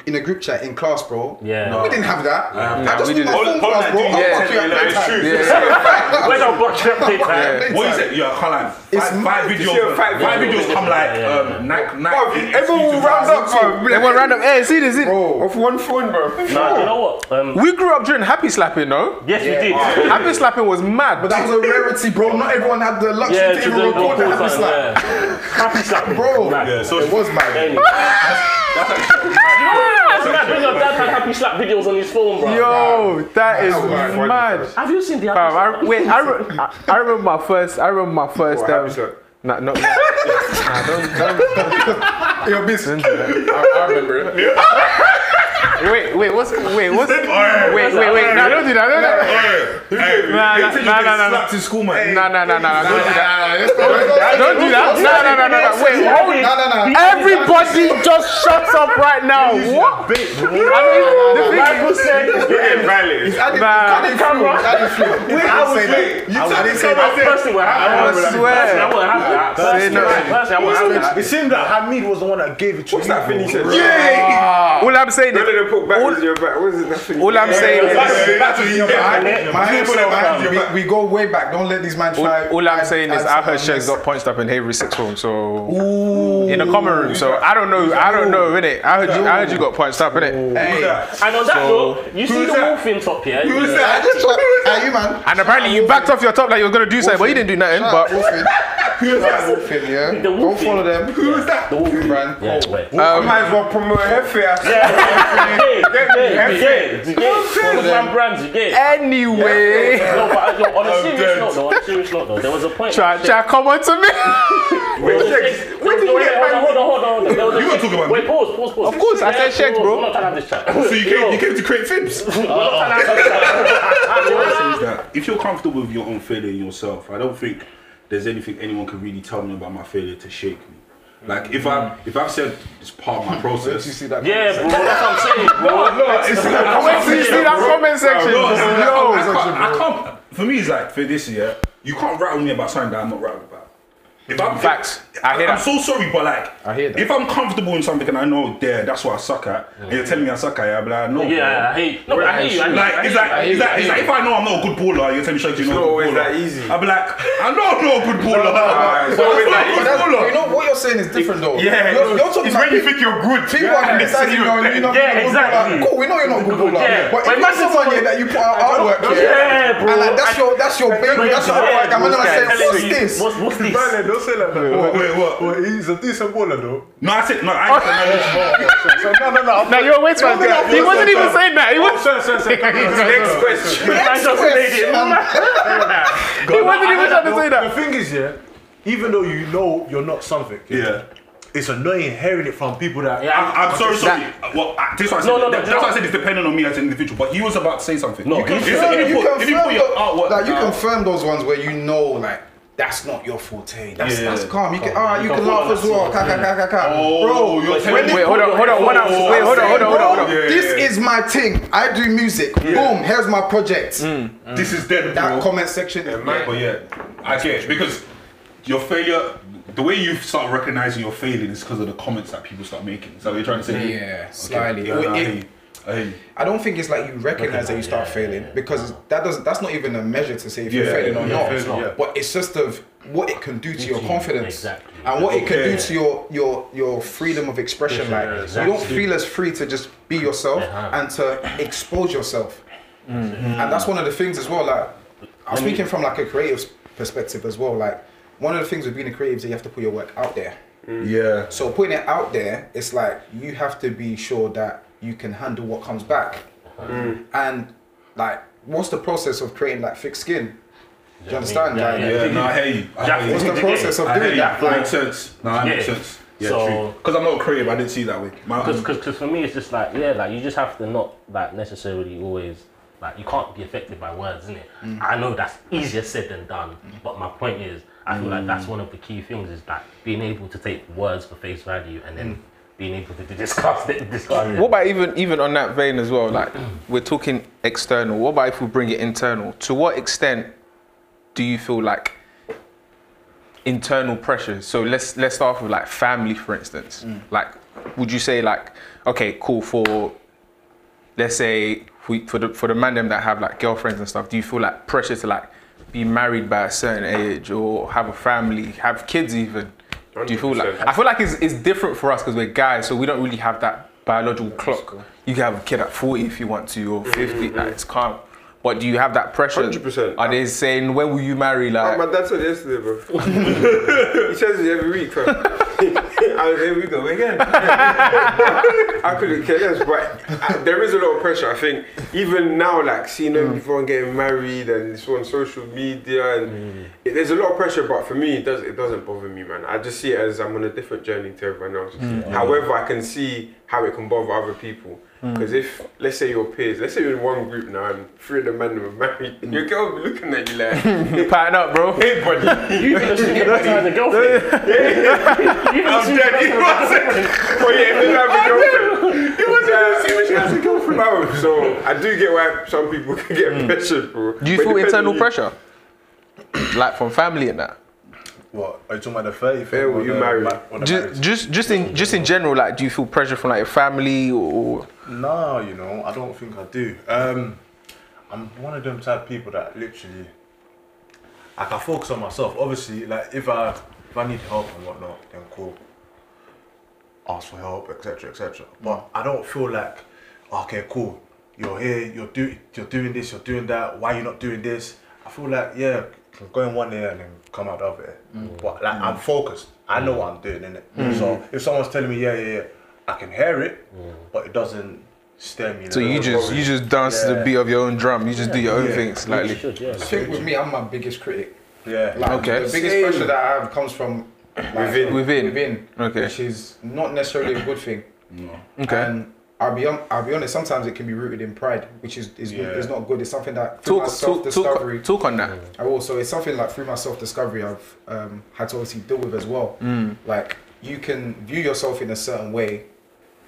in a group chat in class, bro. Yeah. No, we didn't have that. I just we need my didn't. phone Hold- class, bro. on, I'll yeah, fuck you yeah, at yeah, it's time. true. Yeah. Where's our box playtime? What is it? Yeah, I can't. It's Five, five videos. see Five, videos come like Yeah, yeah, um, Nike. Nike everyone will round up, bro. Everyone random. Hey, see this? Bro, Off one phone, bro. Nah, you know what? Um, We grew up during happy slapping, no? yes, we did. Happy slapping was mad. but that was a rarity, bro. Not everyone had the luxury to to even do record the happy something, slap. Happy slap, Bro, Yeah, so it was mad. Anyway. That's mad. When your dad had happy slap videos on his phone, bro. Yo, that is That was mad. Have you seen the happy Fam, slap? I, wait, I, re- I, I remember my first. I remember my first. What Um, happened, sir? nah, no, nah, don't, don't, don't do that. I, I remember it. Wait, wait, what's wait, what's wait, wait, wait? Nah, don't do that. Don't do that. Nah, nah, nah, nah, nah, nah. School, man. Nah, nah, nah, nah, nah, don't do that. Don't Don't that. Nah, nah, nah, nah, nah. Wait, hold No, no, no. Everybody just shut up right now. What? I mean, the thing Bible said, You're getting violent. I didn't, Nah. I didn't feel. I didn't. Wait, I was late. You I didn't say That's that. personally what happened. I swear. Personally, I wouldn't have that. Personally, no. personally, I wouldn't have that. It seemed that Hamid was the one that gave it to What's that thing he said? all I'm saying is, them put backwards in your back. What is it? That thing? all I'm saying is, Back your back. My You put it back to your we, we go way back. Don't let these man try. all, all I'm add- saying is, add I heard something Shaggs got punched up in Havering Sixth Form, so in the common room. So I don't know. I don't know, innit? I heard you. I heard you got punched up, innit? Hey, And on that So- note, you see the that? wolf in top here. Who's yeah. that? I just, Are you man? And apparently you backed off your top like you were gonna do something, but you didn't do nothing. Shout But out Wolfing. Who is that? Wolfing, yeah. The Go Wolfing. follow them. Who is that? The Wolfing brand. Yeah, wait. I might as um, well promote Hefe. I hey, you get anyway, No, but yo, on a serious note, though, on a serious note, though, there was a point. try, try come on to me. Wait, Wait, wait, you get hold on, hold on, hold on, hold on. You wanna talk about? Wait, pause, pause, pause. Of course, I said Shex, bro. We're not trying this chat. So you came, you came to create fibs. We're not trying if you're comfortable with your own failure in yourself, I don't think there's anything anyone can really tell me about my failure to shake me. Like if I if I've said it's part of my Where did you process. see that? Yeah, bro, that's what I'm saying, bro. No, it's like, I went to see that comment section. No, it's like, Yo, I, can't, I can't. For me, it's like for this year, you can't rattle me about something that I'm not rattled about. If I'm Facts. I hear I'm that. so sorry, but like, I hear that. if I'm comfortable in something and I know there, that's what I suck at, and you're telling me I suck at it, I'll be like, no. Yeah, I hate. No, but I hate you. I hate. Like, it's like, I it's like, it's like if I know I'm not a good baller, you're telling me straight you're not not a always good baller. that easy. I'll be like, I know I'm not a good baller. it's I'm always that a that's, baller. you know what you're saying is different though. Yeah, you're, you're talking it's about when you think you're good. People Yeah. are criticizing you, going, you're not Yeah, good exactly. baller. Cool, we know you're not a good baller. Yeah. But But if you're imagine someone someone- here that you put out artwork, Yeah, bro. and like that's your that's your baby, that's your artwork. I'm gonna say, what's this? What's, what's this? Man, don't say like that. Wait, oh, wait, what? Well, he's a decent baller though. No, I said, no, I ain't said So no, no, no. Now you're a waste man. He wasn't even saying that. He oh, was. Sir, sir, sir. Next question. I just made it. He wasn't even trying to say that. The thing is, yeah, even though you know you're not something, Yeah. it's annoying hearing it from people that. Yeah, I'm sorry, sorry. Well, I- this is what I said. No, no, no, That- no. that's why I said it's dependent on me as an individual. But he was about to say something. No, you can, he if, said- if you put, if you put your artwork, like you confirm those ones where you know like that's not your forte. That's Yeah. that's calm. You can alright, ah, you You can can laugh as well. Ka ka ka ka ka. Oh, Bro, you're telling they- Wait, hold on, hold on, hold on. Wait, hold on, hold on, hold on. Yeah, yeah, This yeah. is my thing. I do music. Boom. Here's my project. Mm. Mm. this is dead, bro. That comment section. But yeah, I get it because your failure, the way you start recognizing you're failing is because of the comments that people start making. Is that what you're trying to say? Yeah, Okay. slightly. Yeah, Well, no, I it- hear. I hear you. I don't think it's like you recognize that you start failing because that doesn't. That's not even a measure to say if you're Yeah, failing or not. it's. But it's just of what it can do to your confidence exactly. and what it can do to your your your freedom of expression. Yeah, Like you don't feel as free to just be yourself Yeah. and to expose yourself. Mm-hmm. And that's one of the things as well. Like I'm speaking from like a creative perspective as well. Like one of the things with being a creative is that you have to put your work out there. Yeah. So putting it out there, it's like you have to be sure that you can handle what comes back. Mm. And like, what's the process of creating like thick skin? Do you understand? Yeah, like, yeah. Yeah, no, I hear you. I hear you. What's the process of doing that? That makes sense. No, that Yeah. makes sense. Yeah, So- Because I'm not creative, I didn't see it that way. My, Because for me, it's just like, yeah, like you just have to not like necessarily always, like you can't be affected by words, isn't it? Mm. I know that's easier said than done, mm. but my point is, I feel like that's one of the key things is that being able to take words for face value and then being able to discuss it. Discuss it. What about even even on that vein as well? Like we're talking external. What about if we bring it internal? To what extent do you feel like internal pressure? So let's let's start off with like family, for instance. Like, would you say like, okay, cool for, let's say for for the for the man them that have like girlfriends and stuff. Do you feel like pressure to like be married by a certain age or have a family, have kids even? Do you feel like I feel like it's, it's different for us because we're guys, so we don't really have that biological clock. You can have a kid at 40 if you want to, or 50, like it's calm. But do you have that pressure? 100%. Are they saying when will you marry? Oh, Like, my dad said yesterday, bro. he says it every week. I was here we go again. I couldn't care less, but I, there is a lot of pressure. I think even now, like seeing mm. everyone getting married and it's on social media, and mm. it, there's a lot of pressure. But for me, it does it doesn't bother me, man. I just see it as I'm on a different journey to everyone else. Mm. However, I can see how it can bother other people. Hmm. Because if, let's say your peers, let's say you're in one group now and three of the men are married, hmm. your girl will be looking at you like, pattern up, bro. hey buddy, You even assume that person has a girlfriend. You I'm assume dead. that He person has a wasn't. But yeah, if you have a girlfriend, he wasn't gonna see she has a girlfriend. No, oh, so I do get why some people can get hmm. pressured, bro. Do you But feel internal pressure? like from family and that? What? Are you talking about the 30 Yeah, well, you married. Just, just, just in, just in general, like, do you feel pressure from like your family or? No, you know, I don't think I do. Um, I'm one of them type of people that literally, I focus on myself. Obviously, like, if I if I need help and whatnot, then cool. Ask for help, etc., etc. But I don't feel like, okay, cool. you're here, you're doing, you're doing this, you're doing that. Why you not doing this? I feel like yeah, can go in one ear and then come out the other ear. Mm. But like I'm focused. I know what I'm doing in it. So if someone's telling me yeah, yeah, yeah, I can hear it, but it doesn't stir me. in So you way. just you just dance to the beat of your own drum. You just do your own Yeah. thing slightly. should, yeah. I think with me, I'm my biggest critic. yeah. Like, Okay. The biggest Same. pressure that I have comes from like, Within. Within. within, Okay. which is not necessarily a good thing. Okay. And I'll be hon- I'll be honest. Sometimes it can be rooted in pride, which is is, Yeah. is not good. It's something that through my Talk, self talk, discovery. talk, talk on that. I also it's something like through my self discovery I've um, had to obviously deal with as well. Mm. Like you can view yourself in a certain way,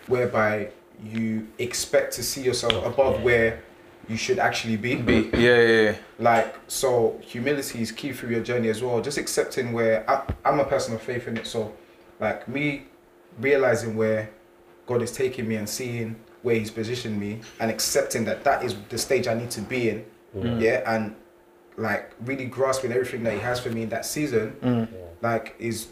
whereby you expect to see yourself above where you should actually be. Be yeah, yeah, yeah. Like so, humility is key through your journey as well. Just accepting where I, I'm a person of faith in it. So, like me realizing where God is taking me and seeing where He's positioned me and accepting that that is the stage I need to be in. Yeah, and like really grasping everything that He has for me in that season. Mm. Like is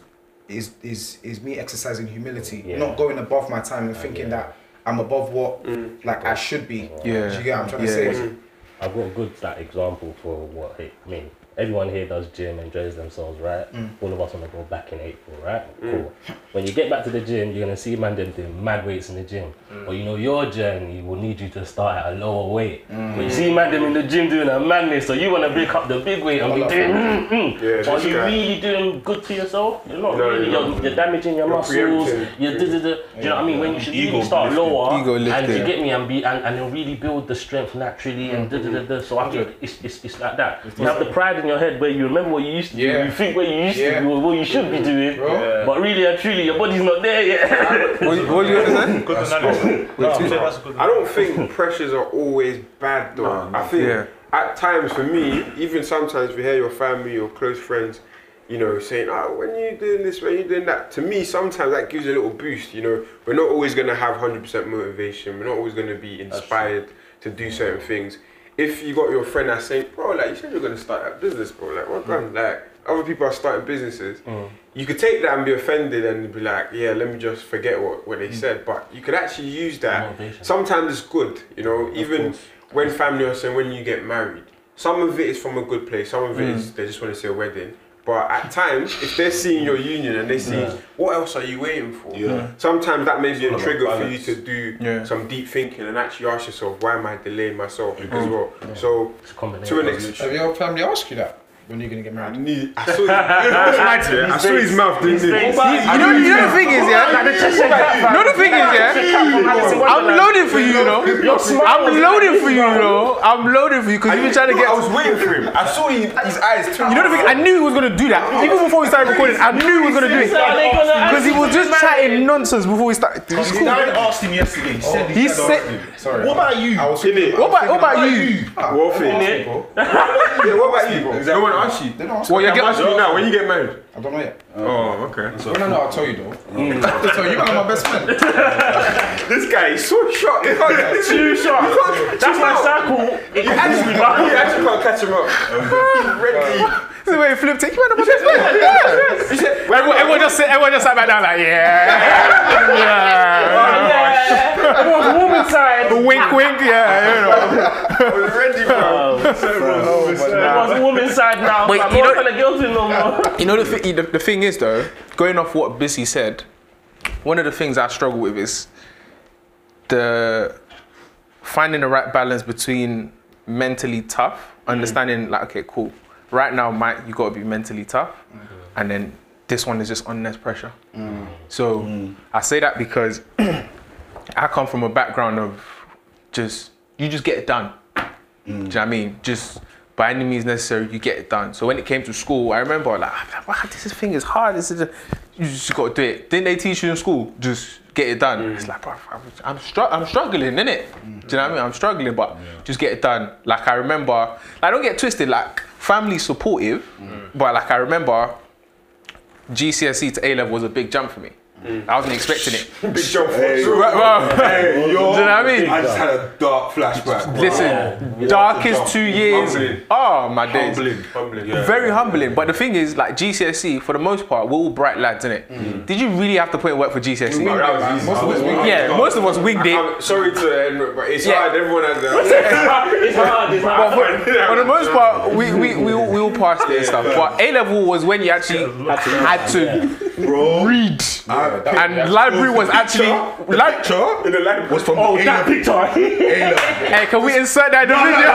is is is me exercising humility, Yeah. not going above my time and uh, thinking yeah. that I'm above what mm. like I should be. Yeah. Do you get what I'm trying Yeah. to say? I've got a good like, example for what I mean. Everyone here does gym, enjoys themselves, right? All of us want to go back in April, right? Mm. Cool. When you get back to the gym, you're gonna see man them doing mad weights in the gym. Mm. But you know your journey will need you to start at a lower weight. But you see man them in the gym doing a madness, so you want to break up the big weight and be doing. Mm, mm. Yeah, but are you guy. really doing good to yourself? You're not No, really. you're You're, you're damaging your You're muscles. preempting. You're, duh, duh, duh. Do you know what I mean? When you should Ego really start lifting. lower Ego and you get me and be and, and then really build the strength naturally and da, da, da, da. so I think it's, it's, it's like that. You have the pride in your head where you remember what you used to do, you think what you used Yeah. to do, what you should be doing, Bro. but really and truly your body's not there yet. What, what you gonna? Good analysis. No, I'm saying that's a good I don't think pressures are always bad though. I think Yeah. at times for me, even sometimes we hear your family or close friends, you know, saying, "Oh, when you doing this, when you doing that." To me, sometimes that gives a little boost. You know, we're not always gonna have hundred percent motivation. We're not always gonna be inspired to do certain things. If you got your friend that's saying, "Bro, like you said you're gonna start a business, bro, like what mm. like other people are starting businesses." You could take that and be offended and be like, "Yeah, let me just forget what, what they said." But you could actually use that. Motivation. Sometimes it's good, you know. even course. when family are saying when you get married, some of it is from a good place. Some of it is they just want to see a wedding. But at times, if they're seeing your union and they see what else are you waiting for, Yeah. sometimes that may be a trigger for you to do Yeah. some deep thinking and actually ask yourself, why am I delaying myself as well? So It's to an extent, Have your family asked you that when you're gonna get I married? need. I saw. You know what's mad, yeah? I saw his mouth doing this. His. You know, you know the thing is, yeah. You know the thing is, yeah. I'm loading for you, you know. I'm loading for you, you know. I'm loading for you because you've been trying to get. I was waiting for him. I saw his eyes. You know the thing? I knew he was gonna do that. Even before we started recording, I knew he was gonna do it. Because he was just chatting nonsense before we started. It's cool. dad asked him yesterday. He oh. said He said- Sorry. What about you? I was What about, what about you? Warfare. What about you? No one asked you. They don't ask Well, you I'm get. asking you now. When you get married? I don't know yet. Oh, okay. No, no, know, I'll tell you though. Mm. I'll tell you, you're my best friend. This guy is so short. You can't get Too sharp. That's my circle. It You actually, actually can't catch him up. He's ready. This is where he flipped it. You man, my best friend. Yeah. Everyone, everyone just sit, everyone just sat back down like, yeah. Oh, yeah. Oh, Everyone's woman side. wink, wink, yeah. You know. I was ready, bro. Oh, oh, Everyone's woman side now. Wait, Like, you what know- kind of no more? You know the, thi- the the thing is though, going off what Bissy said, one of the things I struggle with is the finding the right balance between mentally tough, mm. understanding like okay, cool. Right now, Mike, you got to be mentally tough, and then this one is just unnecessary pressure. So I say that because I come from a background of just you just get it done. Do you know what I mean? Just by any means necessary, you get it done. So when it came to school, I remember like, wow, this thing is hard. This is a, you just got to do it. Didn't they teach you in school? Just get it done. It's like, bro, I'm, I'm, str- I'm struggling, innit? Do you know what I mean? I'm struggling, but just get it done. Like I remember, like don't get twisted. Like family supportive, mm. but like I remember, GCSE to A level was a big jump for me. Mm. I wasn't expecting it. Big jump. Hey, for Bro, bro. Hey, Do you know what I mean? I just had a dark flashback. bro. Listen, darkest two years. Humbling. Oh my days. Humbling. Humbling. Yeah. Very humbling. But the thing is, like GCSE, for the most part, we're all bright lads, innit? Mm. Did you really have to put in work for GCSE? That was easy. Most of us winged Yeah, most of us winged it. I'm sorry to Edward, but it's Yeah. hard. Everyone has their. it's hard. It's hard. For the most part, we, we, we, all- we all passed it and stuff. But A level was when you actually had to Bro, read. I And ah, library was actually. Li- picture In the library. was from Oh, the that picture. level. hey, can we insert that in the video?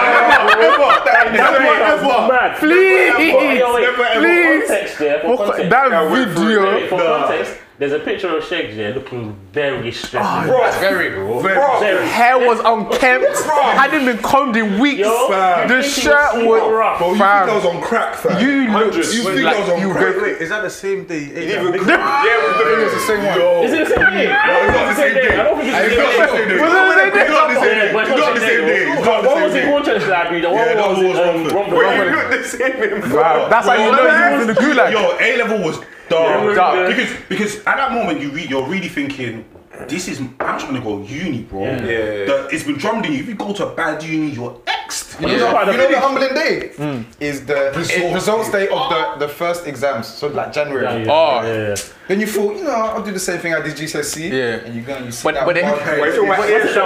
That's mad. Please, Yo, wait, Never, ever. please. Context there. For- For context. That wait for it, video. Wait, for Nah. context, there's a picture of Shegs there looking very stressed. Bro, Very. bro. Very. Hair was unkempt. Hadn't been combed in weeks. Yo, Fam. The you think shirt super was. rough. Bro, you Fam. think I was on crack, fam? You looked You think like I was on you crack? go. Wait, is that the same day? you ate Even that? yeah, with the It's the same one. Yo. Is it the same day? No, it's not the same day. I don't think it's It's the same day. day. Was the same day? It's not the same day. but It's not the same day. It's not the One was in day. Hornchurch Library, the one that was was in um, Romford. Romford. Wait, you look the same in Wow, that's how you know you was in the gulag. Yo, A level was dark. Dark. Because because at that moment you re- you're really thinking, this is I'm trying to go uni, bro. Yeah. Yeah. The- it's been drummed in you. If you go to a bad uni, you're exed. You know, Yeah. you know the humbling day Hmm. is the Results results day. day of the, the first exams, so like January. Yeah, yeah, Oh. yeah, yeah. Then you thought, you know, I'll do the same thing I did GCSE. Yeah. And you go and you see But- that but then- wild Wait, grade. so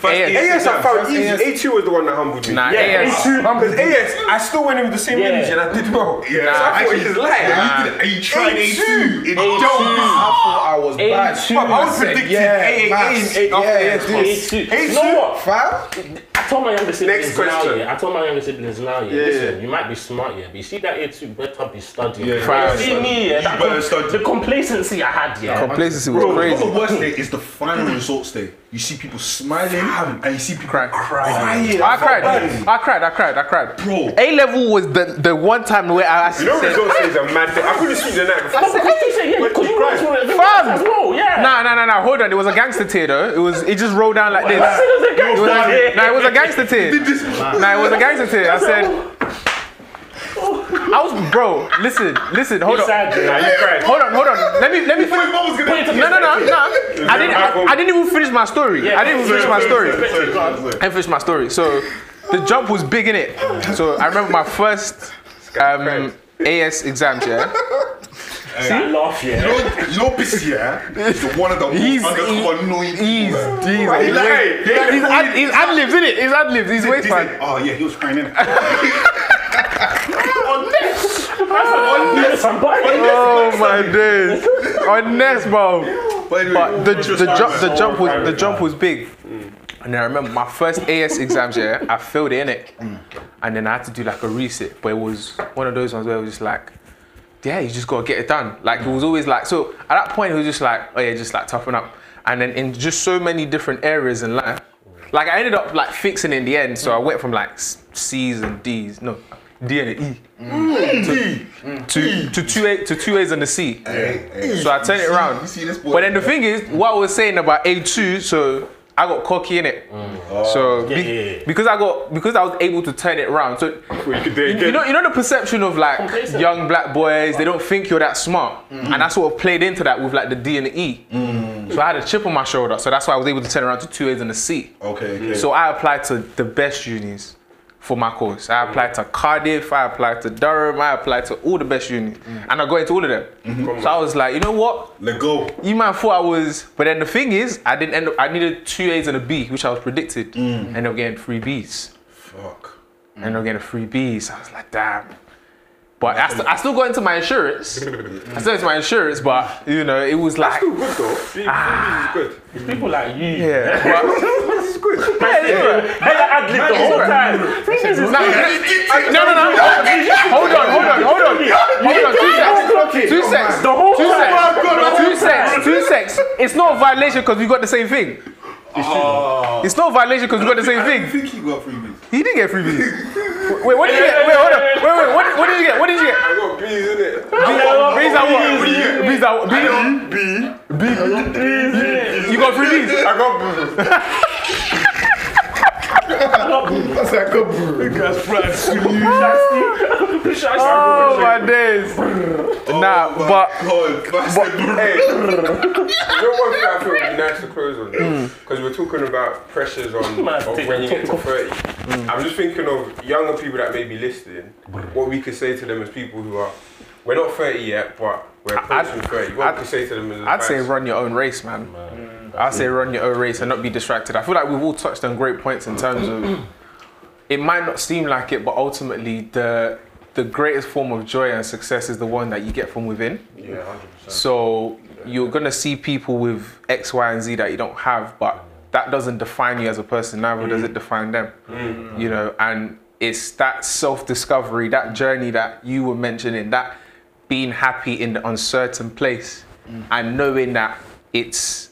what- What's that It's wild wild grade? grade. AS. First AS. AS I found easy. AS. A2 was the one that humbled me. Nah, Yeah, AS. Because AS, I still went in with the same Yeah. energy and I did well. Yeah, so I thought it was light. Yeah, you, did, you tried A2. A2. It A2. don't. I thought I was A2. bad. Fam, I was predicting yeah, A, maths, A, A, yeah, AS. this. A2. A2. You know what? Fam? I told my younger siblings Next now, yeah. I told my younger siblings now, yeah. Yeah. Listen, you might be smart, yeah, but you see that A2 better be studying. Yeah, You see me, yeah. That better study. The complacency I had, yeah. Complacency was Bro, crazy. the worst day is the final results day. You see people smiling and you see people Crying. crying. I cried. I cried. I cried. I cried. Bro. A level was the the one time where I You actually know said, results days are mad. thing. I couldn't sleep the night before. No, because you said, yeah, because you went through it Fam. well, yeah. Nah, nah, nah, nah. Hold on. It was a gangster tear though. It was. It just rolled down like this. I said it was a gangster. a, nah, it was a gangster tear. Nah, it was a gangster tear. I said. I was, bro. Listen, listen. Hold on. Sad, Nah, you cried. Hold on, hold on. Let me, let me finish. Put it No, no, no, no. I didn't. I, I didn't even finish my story. I didn't even finish my story. I didn't finish my story. So, the jump was big in it. So I remember my first um, AS exams. Yeah. That laugh, You yeah. know, you know, Pissy, yeah? He's one of the most He's- undercover annoying He's, people. he's, Why he's, you lying? he's, ad, he's ad libs, in it? He's ad libs. He's He waistband. said, oh yeah, he was crying in it. Yes, I'm buying it. Oh my days. On next, bro. But anyway, But the, just the jump like- the jump was the jump was big. And then I remember my first AS exams, yeah, I failed it in it. And then I had to do like a resit. But it was one of those ones where it was just like, yeah, you just gotta get it done. Like it was always like so at that point it was just like, oh yeah, just like toughen up. And then in just so many different areas in life, like I ended up like fixing it in the end. So I went from like S- C's and D's, no, D and an E. Mm. Mm. To, mm. to two A to two A's and a C. Hey, hey. So I turned it You see- around. You see this boy? But then the thing is, what I was saying about A2, so I got cocky in it. Oh, so be- Yeah, yeah, yeah. because I got because I was able to turn it around. So Well, you could do it you, you know you know the perception of like Complacent. young black boys, they don't think you're that smart. And I sort of played into that with like the D and the E. So I had a chip on my shoulder. So that's why I was able to turn around to two A's and a C. Okay, okay. So I applied to the best unis for my course. I applied to Cardiff, I applied to Durham, I applied to all the best unis. Mm. And I got into all of them. Mm-hmm. So I was like, you know what? Let go. You might thought I was, but then the thing is, I didn't end up. I needed two A's and a B, which I was predicted. Mm. Ended up getting three B's. Fuck. Ended up getting three B's. I was like, damn. But I, st- I still got into my insurance. I still into my insurance, but you know, it was like, Still good though. Ah. three is good. People like you. yeah. But, This is good. yeah, yeah. Hella ad lib the whole time. Thing is, it's No, no, no, no. Hold on, hold on, hold on. Hold on, two seconds. Two seconds. the whole Two time. Two seconds. Two seconds. It's not a violation because we got the same thing. Oh. It's not a violation because we got the same I thing. don't think he got freebies. He did get freebies. Wait, what did you get? Wait, hold on. Wait, wait. What, what did you get? What did you get? I got B's in it. B's are what? B's are what? B. B. You got freebies. I got That's like a bro. That's France. Oh my days. nah, but God, that's But, hey, you know one thing I feel would be nice to close on mm. because we're talking about pressures on Might of take when you get to top 30. Mm. I'm just thinking of younger people that may be listening, what we could say to them as people who are, we're not 30 yet, but we're approaching 30. What I'd- we could say to them as I'd say run your own race, man. I'd say run your own race and not be distracted. I feel like we've all touched on great points in terms of it might not seem like it, but ultimately the the greatest form of joy and success is the one that you get from within. Yeah, 100%. So you're gonna see people with X, Y, and Z that you don't have, but that doesn't define you as a person. Neither does it define them. Mm. You know, and it's that self-discovery, that journey that you were mentioning, that being happy in the uncertain place, mm. and knowing that it's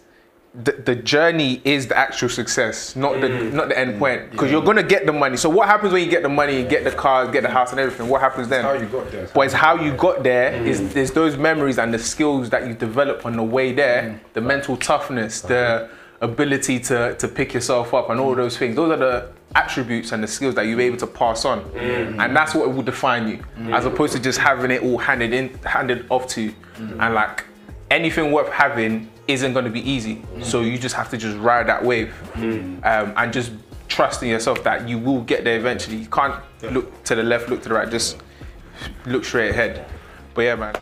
the, the journey is the actual success, not the mm. not the end mm. point. Because you're gonna get the money. So what happens when you get the money, you get the car, get the house, and everything? What happens then? How you got there? But it's how you got there. Mm. Is there's those memories and the skills that you develop on the way there, the mental toughness, the ability to to pick yourself up, and all those things. Those are the attributes and the skills that you're able to pass on, and that's what will define you, as opposed to just having it all handed in, handed off to you, and like anything worth having isn't going to be easy. So you just have to just ride that wave, um, and just trust in yourself that you will get there eventually. You can't look to the left, look to the right. Just look straight ahead. But yeah, man.